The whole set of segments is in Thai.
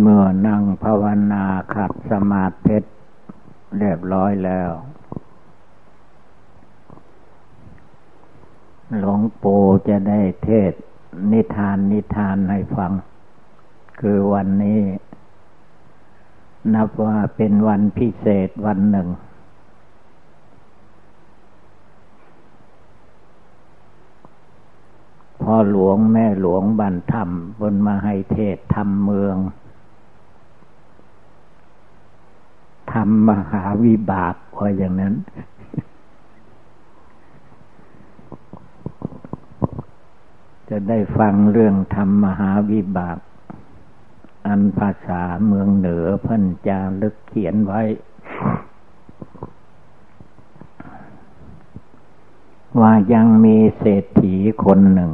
เมื่อนั่งภาวนาขัดสมาธิเรียบร้อยแล้ว หลวงปู่จะได้เทศนิทานนิทานให้ฟัง คือวันนี้ นับว่าเป็นวันพิเศษวันหนึ่ง พ่อหลวงแม่หลวงบันธรรมบนมาให้เทศธรรมเมือง ทำมหาวิบากว่าอย่างนั้น จะได้ฟังเรื่องธรรมมหาวิบาก อันภาษาเมืองเหนือพันจาลึกเขียนไว้ ว่ายังมีเศรษฐีคนหนึ่ง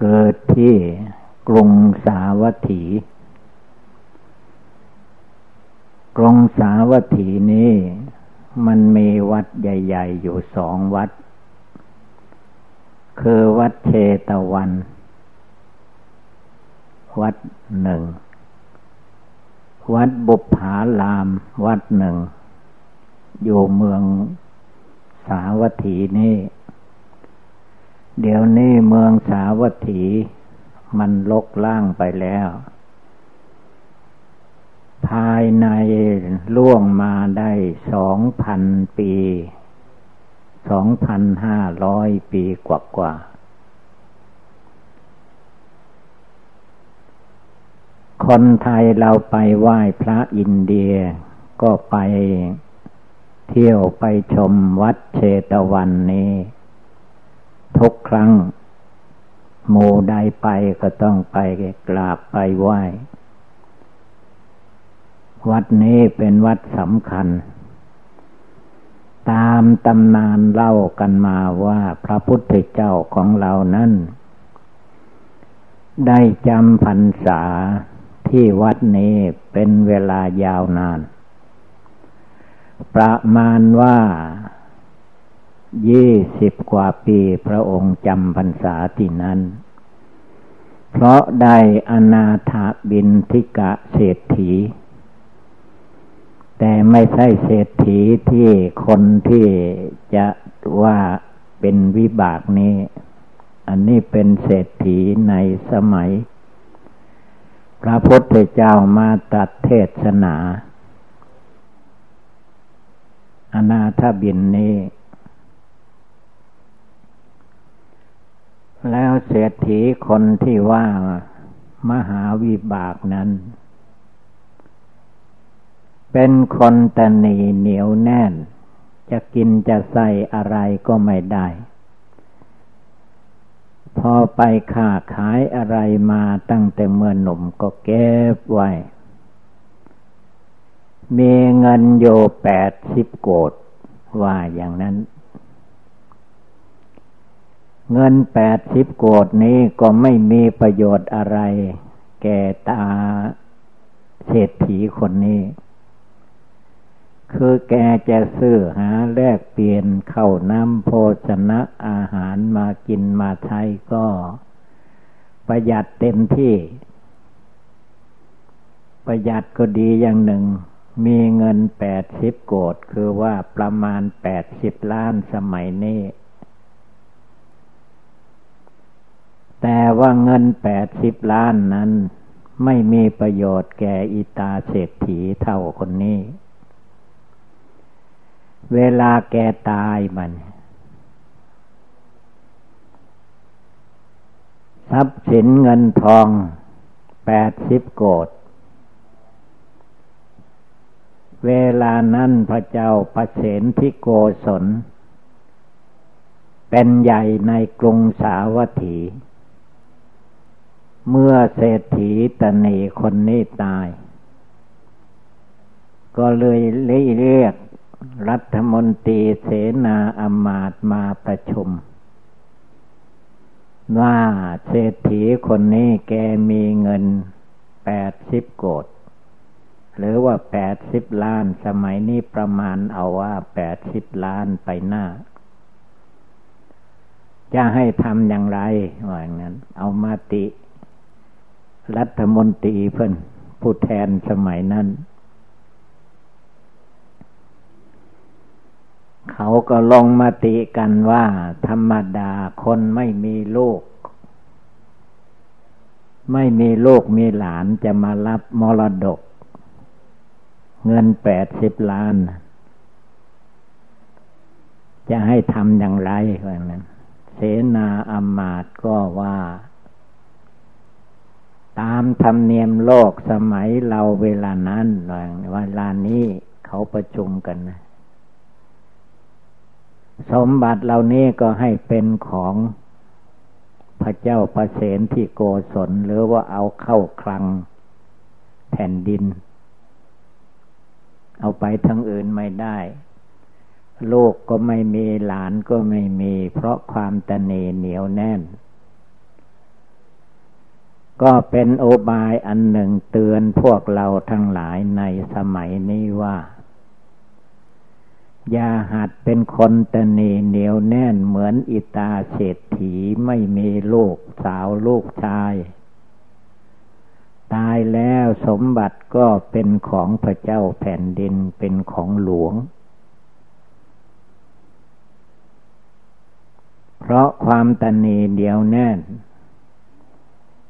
เกิดที่กรุงสาวัตถี กรงสาวัตถีนี้มันมีวัดใหญ่ ๆ อยู่สองวัด คือวัดเชตวัน วัดหนึ่ง วัดบุพาลาม วัดหนึ่ง อยู่เมืองสาวัตถีนี่ เดี๋ยวนี้เมืองสาวัตถี มันลกล่างไปแล้ว ภายในล่วงมาได้สองพันปีสองพันห้าร้อยปีกว่ากว่าคนไทยเราไปไหว้พระอินเดีย ก็ไปเที่ยวไปชมวัดเชตวันนี้ ทุกครั้ง โมใดไปก็ต้องไปกราบไปไหว้ วัดนี้เป็นวัดสำคัญ ตามตำนานเล่ากันมาว่าพระพุทธเจ้าของเรานั้น ได้จำพรรษาที่วัดนี้เป็นเวลายาวนาน ประมาณว่ายี่สิบกว่าปีพระองค์จำพรรษาที่นั้น เพราะได้อนาถบินทิกะเศรษฐี แต่ไม่ใช่เศรษฐีที่คนที่จะว่าเป็นวิบากนี้ อันนี้เป็นเศรษฐีในสมัย พระพุทธเจ้ามาตัดเทศนาอนาถบินนี้ แล้วเศรษฐีคนที่ว่ามหาวิบากนั้น เป็นคนตนีเหนียวแน่น จะกินจะใส่อะไรก็ไม่ได้ พอไปค้าขายอะไรมาตั้งแต่เมื่อหนุ่มก็เก็บไว้ มีเงินโยแปดสิบโกดว่าอย่างนั้น เงินแปดสิบโกดนี้ก็ไม่มีประโยชน์อะไร แก่ตาเศรษฐีคนนี้ คือแกจะซื้อหาแลกเปลี่ยนเข้าน้ำโภชนะอาหารมากินมาใช้ก็ ประหยัดเต็มที่ ประหยัดก็ดีอย่างหนึ่ง มีเงินแปดสิบโกดคือว่าประมาณแปดสิบล้านสมัยนี้แต่ว่าเงินแปดสิบล้านนั้น ไม่มีประโยชน์แก่อิตาเศรษฐีเท่าคนนี้ เวลาแกตายมัน ทรัพย์สินเงินทองแปดสิบโกดเวลานั้นพระเจ้าประเสนทิโกศลเป็นใหญ่ในกรุงสาวัตถี เมื่อเศรษฐีตนีคนนี้ตาย ก็เลยเรียก รัฐมนตรีเสนาอมาตมาประชุม ว่าเศรษฐีคนนี้แกมีเงินแปดสิบโกดหรือว่าแปดสิบล้านสมัยนี้ประมาณเอาว่าแปดสิบล้านไปหน้า จะให้ทำอย่างไรว่าอย่างนั้น เอามาติ รัฐมนตรีเพิ่นผู้แทนสมัยนั้น เขาก็ลงมาติกันว่า ธรรมดาคนไม่มีลูก ไม่มีลูกมีหลานจะมารับมรดก เงินแปดสิบล้าน จะให้ทำอย่างไรว่านั้นเสนาอมาตก็ว่า ตามธรรมเนียมโลกสมัยเราเวลานั้นเวลานี้เขาประชุมกันนะ สมบัติเหล่านี้ก็ให้เป็นของพระเจ้าประเสนที่โกศลหรือว่าเอาเข้าคลังแผ่นดิน เอาไปทั้งอื่นไม่ได้ โลกก็ไม่มีหลานก็ไม่มี เพราะความตเนเหนียวแน่น ก็เป็นโอบายอันหนึ่งเตือนพวกเราทั้งหลายในสมัยนี้ว่า อย่าหัดเป็นคนตนีเหนียวแน่นเหมือนอิตาเศรษฐีไม่มีลูกสาวลูกชาย ตายแล้วสมบัติก็เป็นของพระเจ้าแผ่นดินเป็นของหลวง เพราะความตนีเดียวแน่น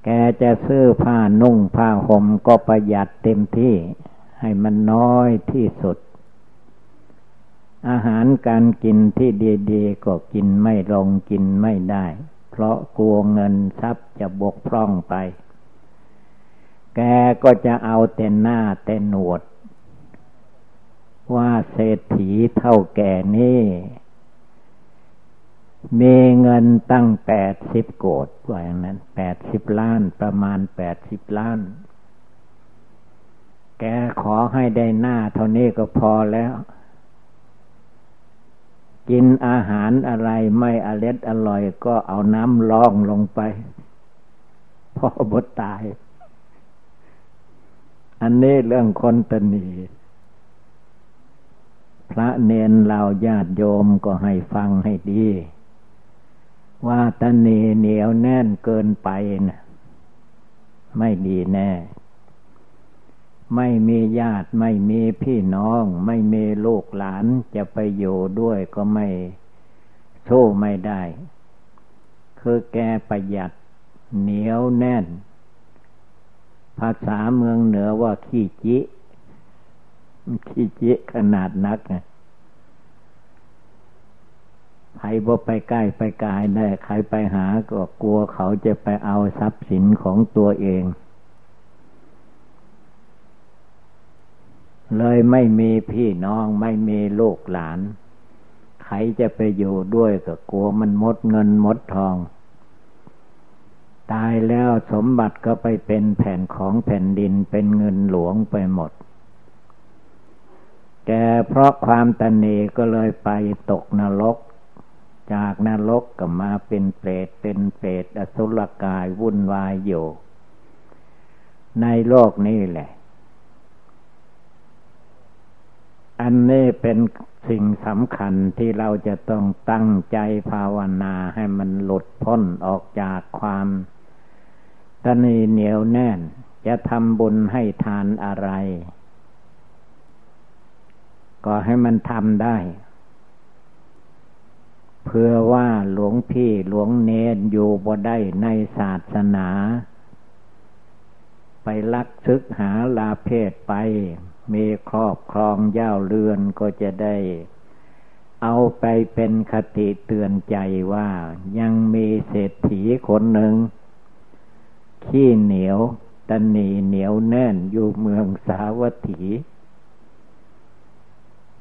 แกจะซื้อผ้านุ่งผ้าห่มก็ประหยัดเต็มที่ให้มันน้อยที่สุด อาหารการกินที่ดีๆก็กินไม่ลงกินไม่ได้ เพราะกลัวเงินทรัพย์จะบกพร่องไป แกก็จะเอาแต่หน้าแต่หนวด ว่าเศรษฐีเท่าแก่นี่มีเงินตั้งแปดสิบโกดว่าอย่างนั้นแปดสิบล้านประมาณแปดสิบล้าน แกขอให้ได้หน้าเท่านี้ก็พอแล้ว กินอาหารอะไรไม่อร็ดอร่อยก็เอาน้ำล่องลงไปพอบดตาย อันนี้เรื่องคนตนีพระเนนเราญาติโยมก็ให้ฟังให้ดี ว่าตนีเหนียวแน่นเกินไปนะไม่ดีแน่ ไม่มีญาติไม่มีพี่น้อง ไม่มีลูกหลานจะไปอยู่ด้วยก็ไม่สู้ไม่ได้ คือแกประหยัดเหนียวแน่น ภาษาเมืองเหนือว่าขี้จิขี้จิขนาดนักใครบ่ไปใกล้ไปกายได้ ใครไปหาก็กลัวเขาจะไปเอาทรัพย์สินของตัวเอง เลยไม่มีพี่น้องไม่มีลูกหลาน ใครจะไปอยู่ด้วยก็กลัวมันหมดเงินหมดทอง ตายแล้วสมบัติก็ไปเป็นแผ่นของแผ่นดินเป็นเงินหลวงไปหมด แกเพราะความตนเนก็เลยไปตกนรก จากนรกก็มาเป็นเปรตเป็นเปรตอสุรกายวุ่นวายอยู่ ในโลกนี้แหละ อันนี้เป็นสิ่งสำคัญที่เราจะต้องตั้งใจภาวนาให้มันหลุดพ้นออกจากความตนีเหนียวแน่น จะทำบุญให้ทานอะไร ก็ให้มันทำได้ เพื่อว่าหลวงพี่หลวงเนนอยู่บ่ได้ในศาสนา ไปลักซึกหาลาเพศไป มีครอบครองย่าเรือนก็จะได้ เอาไปเป็นคติเตือนใจว่า ยังมีเศรษฐีคนหนึ่ง ขี้เหนียวตนีเหนียวแน่นอยู่เมืองสาวัตถี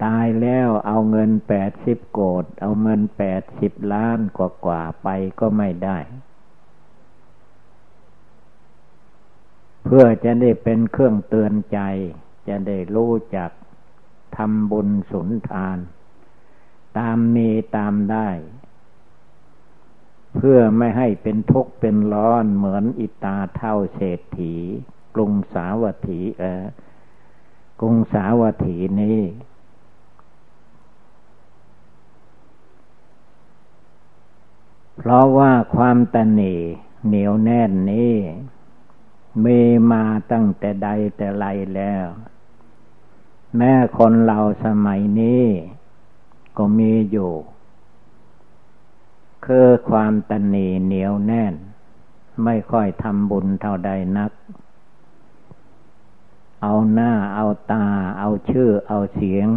ตายแล้วเอาเงินแปดสิบโกดเอาเงินแปดสิบล้านกว่ากว่าไปก็ไม่ได้ เพื่อจะได้เป็นเครื่องเตือนใจ จะได้รู้จักทำบุญสุนทาน ตามมีตามได้ เพื่อไม่ให้เป็นทุกข์เป็นร้อนเหมือนอิตาเท่าเศรษฐี กรุงสาวัตถีเออกรุงสาวัตถีนี้เพราะว่าความตนีเหนียวแน่นนี้ มีมาตั้งแต่ใดแต่ไรแล้ว แม้คนเราสมัยนี้ ก็มีอยู่ คือความตันนีเหนียวแน่น ไม่ค่อยทำบุญเท่าใดนัก เอาหน้าเอาตา เอาชื่อเอาเสียง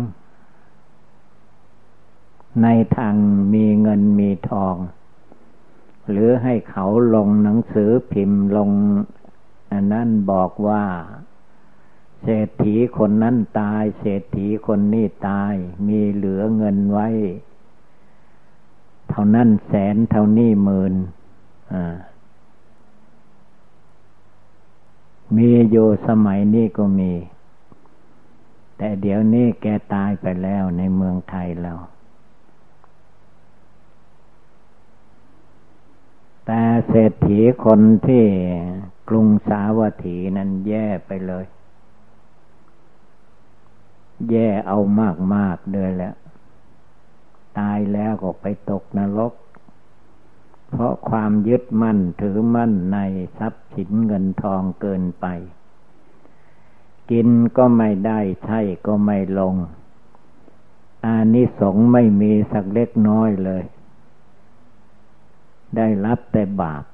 ในทางมีเงินมีทอง หรือให้เขาลงหนังสือพิมพ์ลง นนั้นบอกว่า เศรษฐีคนนั้นตาย เศรษฐีคนนี้ตาย มีเหลือเงินไว้ เท่านั้นแสนเท่านี้หมื่นมีอยู่สมัยนี้ก็มี แต่เดี๋ยวนี้แกตายไปแล้วในเมืองไทยเรา แต่เศรษฐีคนที่กรุงสาวัตถีนั้นแย่ไปเลย แย่เอามากมากเลยแหละตายแล้วก็ไปตกนรก เพราะความยึดมั่นถือมั่นในทรัพย์สินเงินทองเกินไป กินก็ไม่ได้ใช่ก็ไม่ลงอานิสงส์ไม่มีสักเล็กน้อยเลย ได้รับแต่บาป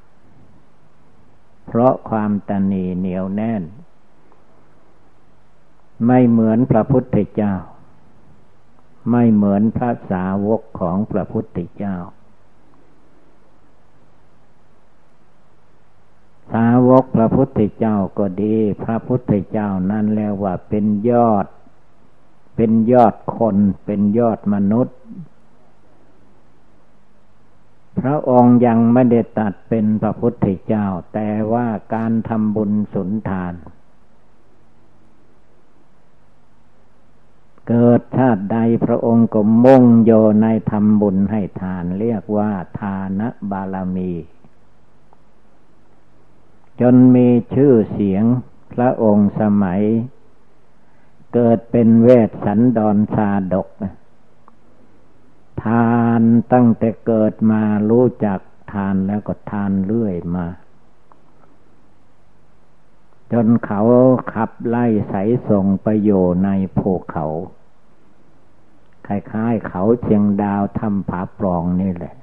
เพราะความตนีเหนียวแน่น ไม่เหมือนพระพุทธเจ้า ไม่เหมือนพระสาวกของพระพุทธเจ้า สาวกพระพุทธเจ้าก็ดี พระพุทธเจ้านั่นแล้วว่าเป็นยอด เป็นยอดคน เป็นยอดมนุษย์ พระองค์ยังไม่ได้ตัดเป็นพระพุทธเจ้า แต่ว่าการทำบุญสุนทาน เกิดชาติใดพระองค์ก็มุ่งโยในทำบุญให้ทาน เรียกว่าทานบารมี จนมีชื่อเสียงพระองค์สมัย เกิดเป็นเวสสันดรชาดก ทานตั้งแต่เกิดมารู้จักทานแล้วก็ทานเรื่อยมา จนเขาขับไล่ใสส่งไปโยในภูเขา คล้ายๆเขาเชียงดาวทำผาปลองนี่แหละ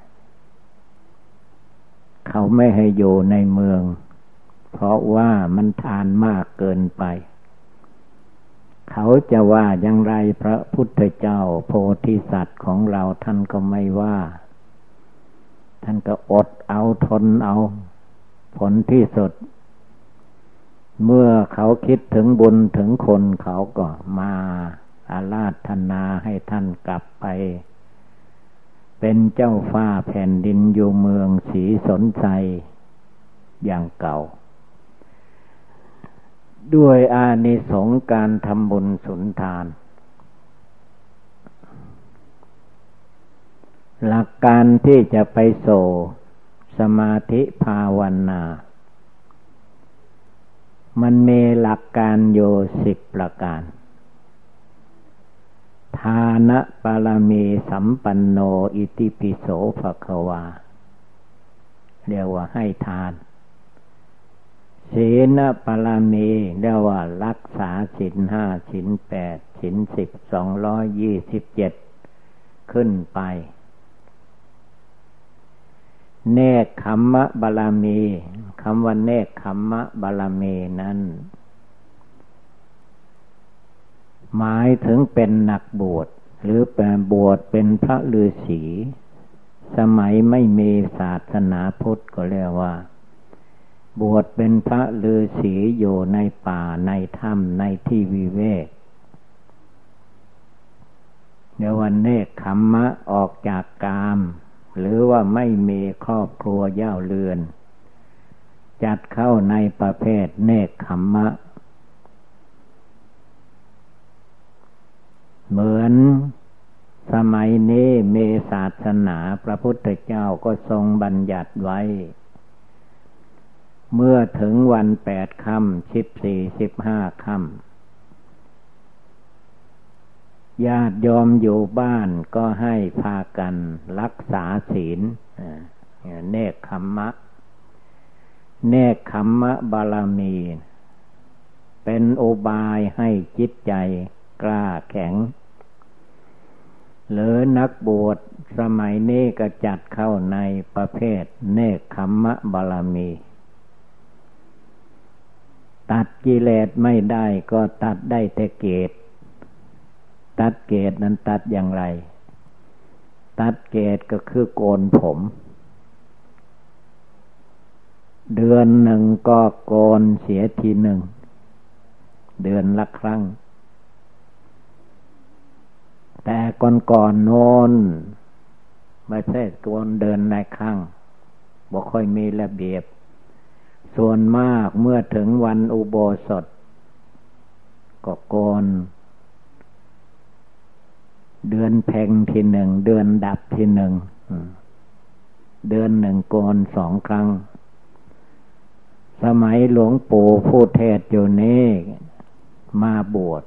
เขาไม่ให้อยู่ในเมือง เพราะว่ามันทานมากเกินไป เขาจะว่าอย่างไรพระพุทธเจ้าโพธิสัตว์ของเราท่านก็ไม่ว่า ท่านก็อดเอาทนเอา ผลที่สุด เมื่อเขาคิดถึงบุญถึงคนเขาก็มาอาราธนาให้ท่านกลับไป เป็นเจ้าฟ้าแผ่นดินอยู่เมืองสีสนใจอย่างเก่า ด้วยอานิสงส์การทำบุญสุนทาน หลักการที่จะไปโซสมาธิภาวนา มันมีหลักการโยสิบประการ ทานะปารมีสัมปันโนอิติปิโสภควา เรียกว่าให้ทาน ศีลปรมีเรียกว่ารักษาศีลห้าศีลแปดศีลสิบสองร้อยยี่สิบเจ็ดขึ้นไป เนคขมมะบาลมีคำว่าเนคขมมะบาลมีนั้น หมายถึงเป็นนักบวชหรือแปลบวชเป็นพระฤาษี สมัยไม่มีศาสนาพุทธก็เรียกว่า บวชเป็นพระฤาษีอยู่ในป่าในถ้ำในที่วิเวกเดี๋ยววันเนคขมมะออกจากกาม หรือว่าไม่มีครอบครัวเย่าเรือน จัดเข้าในประเภทเนคขมมะ เหมือนสมัยนี้เมศาสนาพระพุทธเจ้าก็ทรงบัญญัติไว้ เมื่อถึงวันแปดค่ำสิบสี่สิบห้าค่ำญาติยอมอยู่บ้านก็ให้พากันรักษาศีลเนคขมมะ เนคขมมะบาลมี เป็นโอบายให้จิตใจกล้าแข็ง หรือนักบวชสมัยนี้ก็จัดเข้าในประเภทเนคขมมะบาลมี ตัดกิเลสไม่ได้ก็ตัดได้แต่เกตตัดเกตนั้นตัดอย่างไร ตัดเกตก็คือโกนผม เดือนหนึ่งก็โกนเสียทีหนึ่ง เดือนละครั้ง แต่ก่อนก่อนโน้นไม่ใช่โกนเดินในครั้งบ่ค่อยมีระเบียบ ส่วนมากเมื่อถึงวันอุโบสถ ก็โกน เดือนแพงทีหนึ่ง เดือนดับทีหนึ่ง เดือนหนึ่งโกนสองครั้ง สมัยหลวงปู่ผู้เทศอยู่นี้มาบวช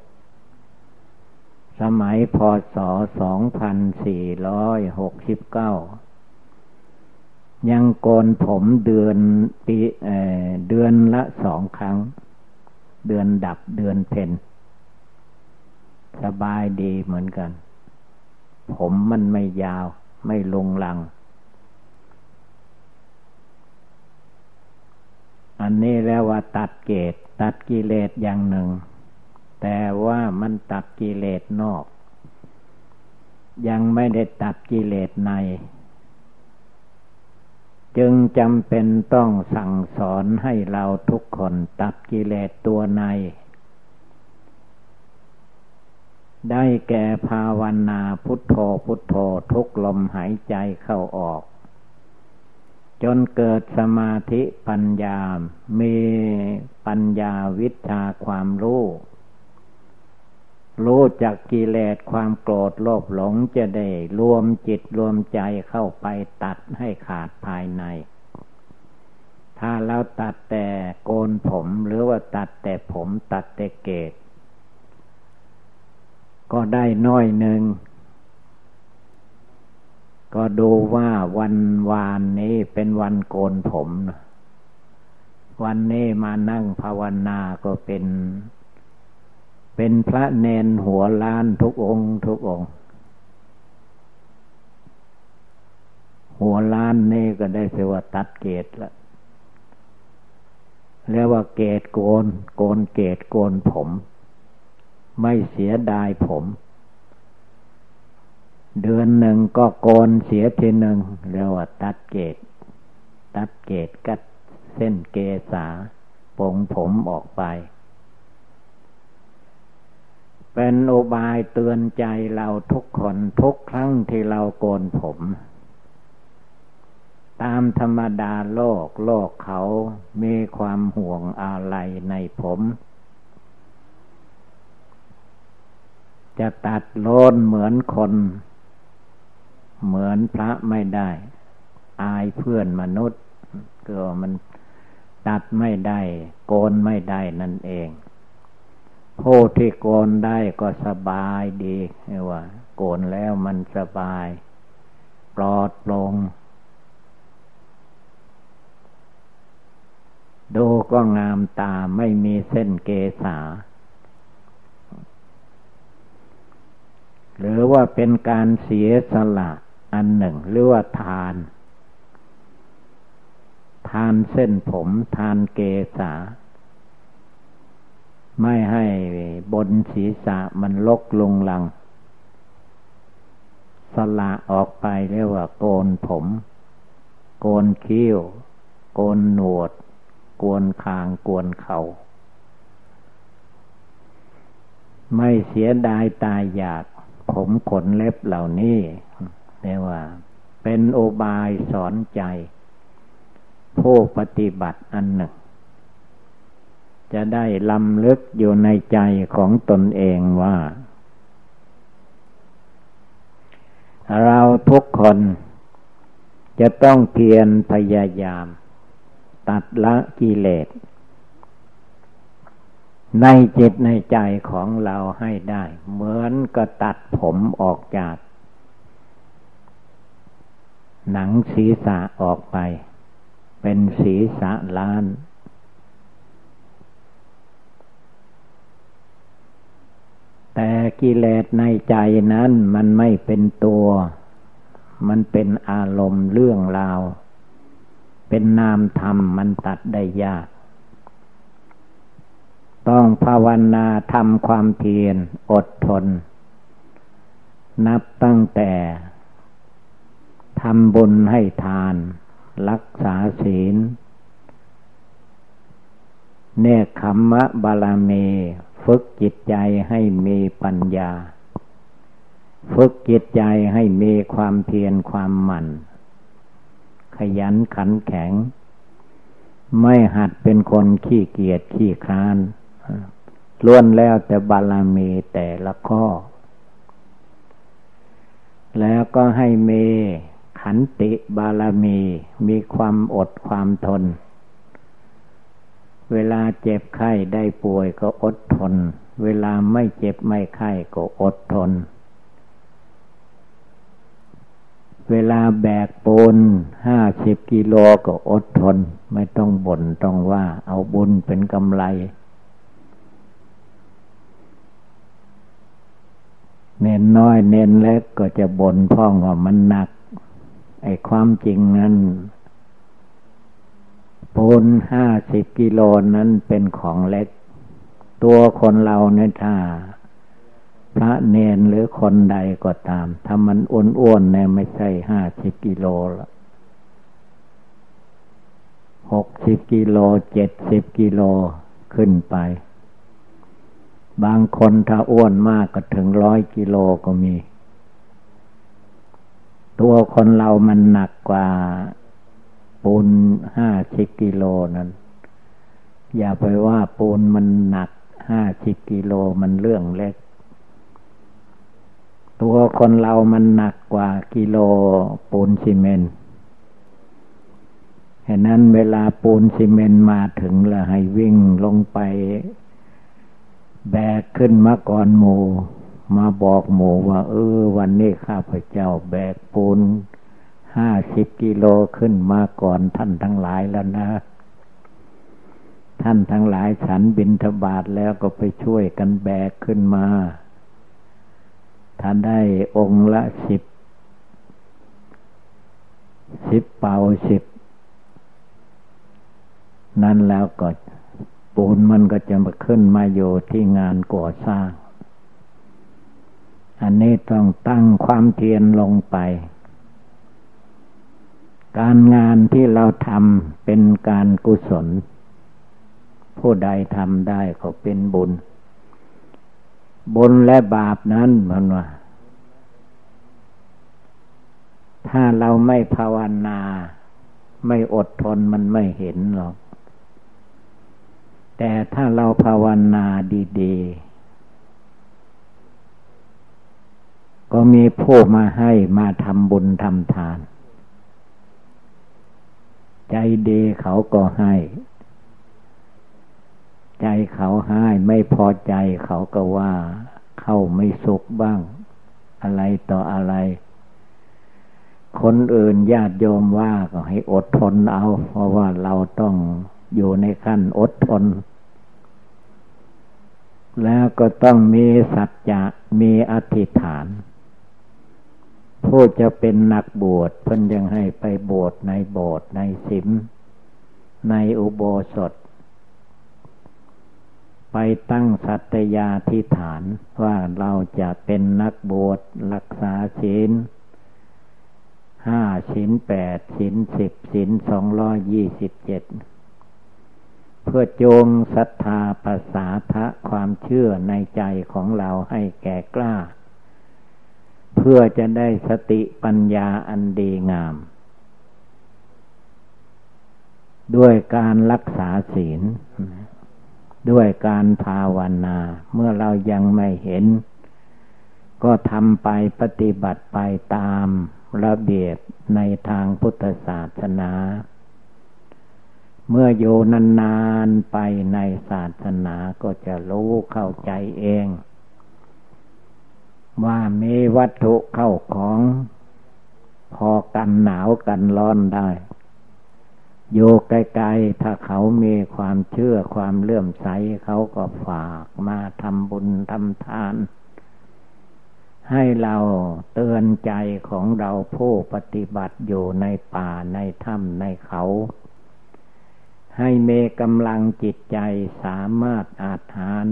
สมัยพศสองพันสี่ร้อยหกสิบเก้า ยังโกนผมเดือนปีเเดือนละสองครั้ง เดือนดับเดือนเพนสบายดีเหมือนกัน ผมมันไม่ยาวไม่ลงลัง อันนี้แล้วว่าตัดเกตตัดกิเลสอย่างหนึ่ง แต่ว่ามันตัดกิเลสนอก ยังไม่ได้ตัดกิเลสใน จึงจำเป็นต้องสั่งสอนให้เราทุกคนตัดกิเลสตัวใน ได้แก่ภาวนาพุทโธพุทโธทุกลมหายใจเข้าออก จนเกิดสมาธิปัญญา มีปัญญาวิชาความรู้ รู้จักกิเลสความโกรธโลภหลงจะได้รวมจิตรวมใจเข้าไปตัดให้ขาดภายใน ถ้าเราตัดแต่โกนผมหรือว่าตัดแต่ผมตัดแต่เกศก็ได้น้อยหนึ่ง ก็ดูว่าวันวานนี้เป็นวันโกนผม วันนี้มานั่งภาวนาก็เป็น เป็นพระเนนหัวล้านทุกองค์ ทุกองค์ หัวล้านนี่ก็ได้เสวตัดเกตละเรียกว่าเกตโกน โกนเกตโกนผม ไม่เสียดายผม เดือนหนึ่งก็โกนเสียทีหนึ่งเรียกว่าตัดเกต ตัดเกตกัดเส้นเกษาปงผมออกไป เป็นโอบายเตือนใจเราทุกคนทุกครั้งที่เราโกนผม ตามธรรมดาโลกโลกเขามีความห่วงอะไรในผม จะตัดโลนเหมือนคน เหมือนพระไม่ได้ อายเพื่อนมนุษย์ก็มันตัดไม่ได้ โกนไม่ได้นั่นเอง ผู้ที่โกนได้ก็สบายดีว่าโกนแล้วมันสบาย ปลอดโปร่งดูก็งามตาไม่มีเส้นเกษา หรือว่าเป็นการเสียสละอันหนึ่ง หรือว่าทาน ทานเส้นผมทานเกษา ไม่ให้บนศีรษะมันลกลงหลัง สละออกไปเรียกว่าโกนผม โกนคิ้ว โกนหนวด กวนคางกวนเขา่าไม่เสียดายตายอยาก ผมขนเล็บเหล่านี้เรียกว่า เป็นโอบายสอนใจ ผู้ปฏิบัติอันหนึ่ง จะได้ลำลึกอยู่ในใจของตนเองว่า เราทุกคนจะต้องเพียรพยายาม ตัดละกิเลส ในจิตในใจของเราให้ได้ เหมือนก็ตัดผมออกจาก หนังศีรษะออกไป เป็นศีรษะล้าน แต่ กิเลสในใจนั้นมันไม่เป็นตัว มันเป็นอารมณ์เรื่องราว เป็นนามธรรมมันตัดได้ยาก ต้องภาวนาทำความเพียรอดทน นับตั้งแต่ทำบุญให้ทาน รักษาศีล เนคขมมะบาลามี ฝึกจิตใจให้มีปัญญา ฝึกจิตใจให้มีความเพียรความหมั่น ขยันขันแข็ง ไม่หัดเป็นคนขี้เกียจขี้คร้านล้วนแล้วแต่บาลามีแต่ละข้อ แล้วก็ให้เมขันติบารมี มีความอดความทน เวลาเจ็บไข้ได้ป่วยก็อดทน เวลาไม่เจ็บไม่ไข้ก็อดทน เวลาแบกปูนห้าสิบกิโลก็อดทน ไม่ต้องบ่นต้องว่าเอาบุญเป็นกำไร เน้นน้อยเน้นเล็กก็จะบ่นพ่องว่ามันหนัก ไอ้ความจริงนั้น ปูนห้าสิบกิโลนั้นเป็นของเล็ก ตัวคนเราเนี่ยถ้า พระเนนหรือคนใดก็ตาม ถ้ามันอ้วนๆเนี่ยไม่ใช่ห้าสิบกิโลละหกสิบกิโลเจ็ดสิบกิโลขึ้นไป บางคนถ้าอ้วนมากก็ถึงร้อยกิโลก็มี ตัวคนเรามันหนักกว่า ปูนห้าสิบกิโลนั้น อย่าไปว่าปูนมันหนักห้าสิบกิโลมันเรื่องเล็ก ตัวคนเรามันหนักกว่ากิโลปูนซีเมนต์ฉะนั้นเวลาปูนซีเมนต์มาถึงแล้วให้วิ่งลงไป แบกขึ้นมาก่อนหมูมาบอกหมูว่า เออ วันนี้ข้าพเจ้าแบกปูน ห้าสิบกิโลขึ้นมาก่อนท่านทั้งหลายแล้วนะ ท่านทั้งหลายฉันบินทบาทแล้วก็ไปช่วยกันแบกขึ้นมาท่านได้องค์ละสิบสิบเป่าสิบนั่นแล้วก็ปูนมันก็จะมาขึ้นมาอยู่ที่งานก่อสร้าง อันนี้ต้องตั้งความเพียรลงไป การงานที่เราทำเป็นการกุศล ผู้ใดทำได้ก็เป็นบุญ บุญและบาปนั้นมันว่า ถ้าเราไม่ภาวนา ไม่อดทนมันไม่เห็นหรอก แต่ถ้าเราภาวนาดีๆ ก็มีผู้มาให้มาทำบุญทำทาน ใจดีเขาก็ให้ ใจเขาให้ไม่พอใจเขาก็ว่า เข้าไม่สุขบ้าง อะไรต่ออะไร คนอื่นญาติโยมว่าก็ให้อดทนเอา เพราะว่าเราต้องอยู่ในขั้นอดทน แล้วก็ต้องมีสัจจะมีอธิษฐาน ผู้จะเป็นนักบวชเพิ่นยังให้ไปบวชในโบสถ์ในสิม ในอุโบสถ ไปตั้งสัตยาธิฐานว่าเราจะเป็นนักบวชรักษาศีลห้าศีลแปดศีลสิบศีลสองร้อยยี่สิบเจ็ดเพื่อโจงศรัทธาภาษาทะความเชื่อในใจของเราให้แก่กล้า พื่อจะได้สติปัญญาอันดีงาม ด้วยการรักษาศีล ด้วยการภาวนา เมื่อเรายังไม่เห็น ก็ทำไปปฏิบัติไปตามระเบียบในทางพุทธศาสนา เมื่ออยู่นานๆไปในศาสนาก็จะรู้เข้าใจเอง ว่ามีวัตถุเข้าของ พอกันหนาวกันร้อนได้ โยไกลๆถ้าเขามีความเชื่อความเลื่อมใสเขาก็ฝากมาทำบุญทำทาน ให้เราเตือนใจของเราผู้ปฏิบัติอยู่ในป่าในถ้ำในเขาให้เมกำลังจิตใจสามารถอาถาน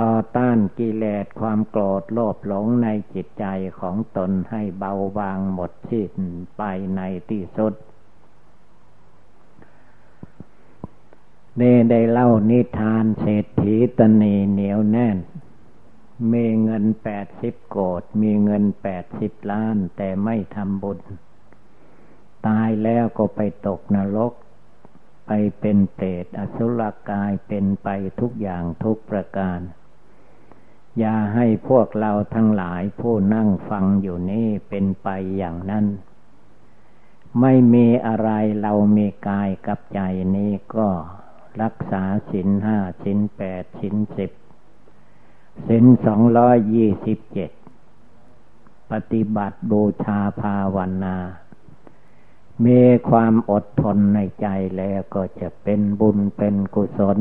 ต่อต้านกิเลสความโกรธโลภหลงในจิตใจของตนให้เบาบางหมดสิ้นไปในที่สุดเนได้เล่านิทานเศรษฐีตนีเหนียวแน่น มีเงินแปดสิบโกดมีเงินแปดสิบล้าน แต่ไม่ทำบุญ ตายแล้วก็ไปตกนรก ไปเป็นเปรตอสุรกายเป็นไปทุกอย่างทุกประการ อย่าให้พวกเราทั้งหลายผู้นั่งฟังอยู่นี่เป็นไปอย่างนั้น ไม่มีอะไรเรามีกายกับใจนี้ก็รักษาสินห้าสินแปดสินสิบสินสองร้อยยี่สิบเจ็ดปฏิบัติบูชาภาวนามีความอดทนในใจแล้วก็จะเป็นบุญเป็นกุศล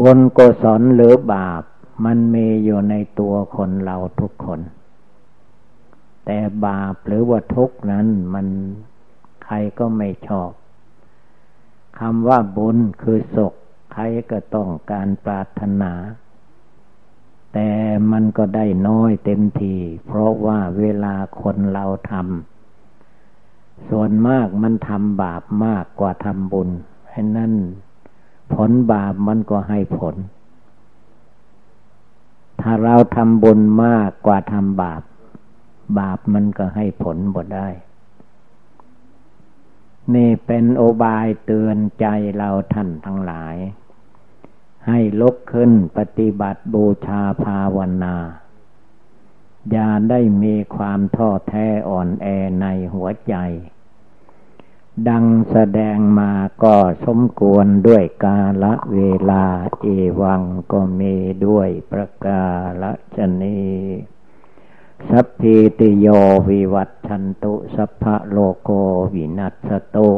บุญกุศลหรือบาป มันมีอยู่ในตัวคนเราทุกคน แต่บาปหรือว่าทุกนั้นมันใครก็ไม่ชอบคำว่าบุญคือสุขใครก็ต้องการปรารถนา แต่มันก็ได้น้อยเต็มที เพราะว่าเวลาคนเราทำส่วนมากมันทำบาปมากกว่าทำบุญให้นั่น ผลบาปมันก็ให้ผล ถ้าเราทำบุญมากกว่าทำบาป บาปมันก็ให้ผลบ่ได้ นี่เป็นโอบายเตือนใจเราท่านทั้งหลาย ให้ลุกขึ้นปฏิบัติบูชาภาวนาอย่าได้มีความท้อแท้อ่อนแอในหัวใจ ดังแสดงมาก็สมควรด้วยกาละเวลาเอวังก็มีด้วยประกาละชนีสัพพิติโยวิวัตชันตุ สัพพะโลโกวินัสตุ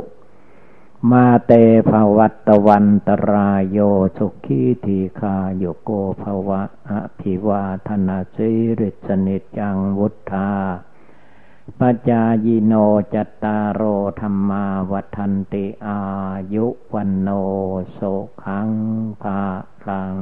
มาเตภวัตวันตรายโยสุขีทีคาโยโกภวะอภิวาธนาสิริสนิจังวุธา ปัจจายิโนจตารโอธรรมาวันติอายุวันโนโสขังภาลัง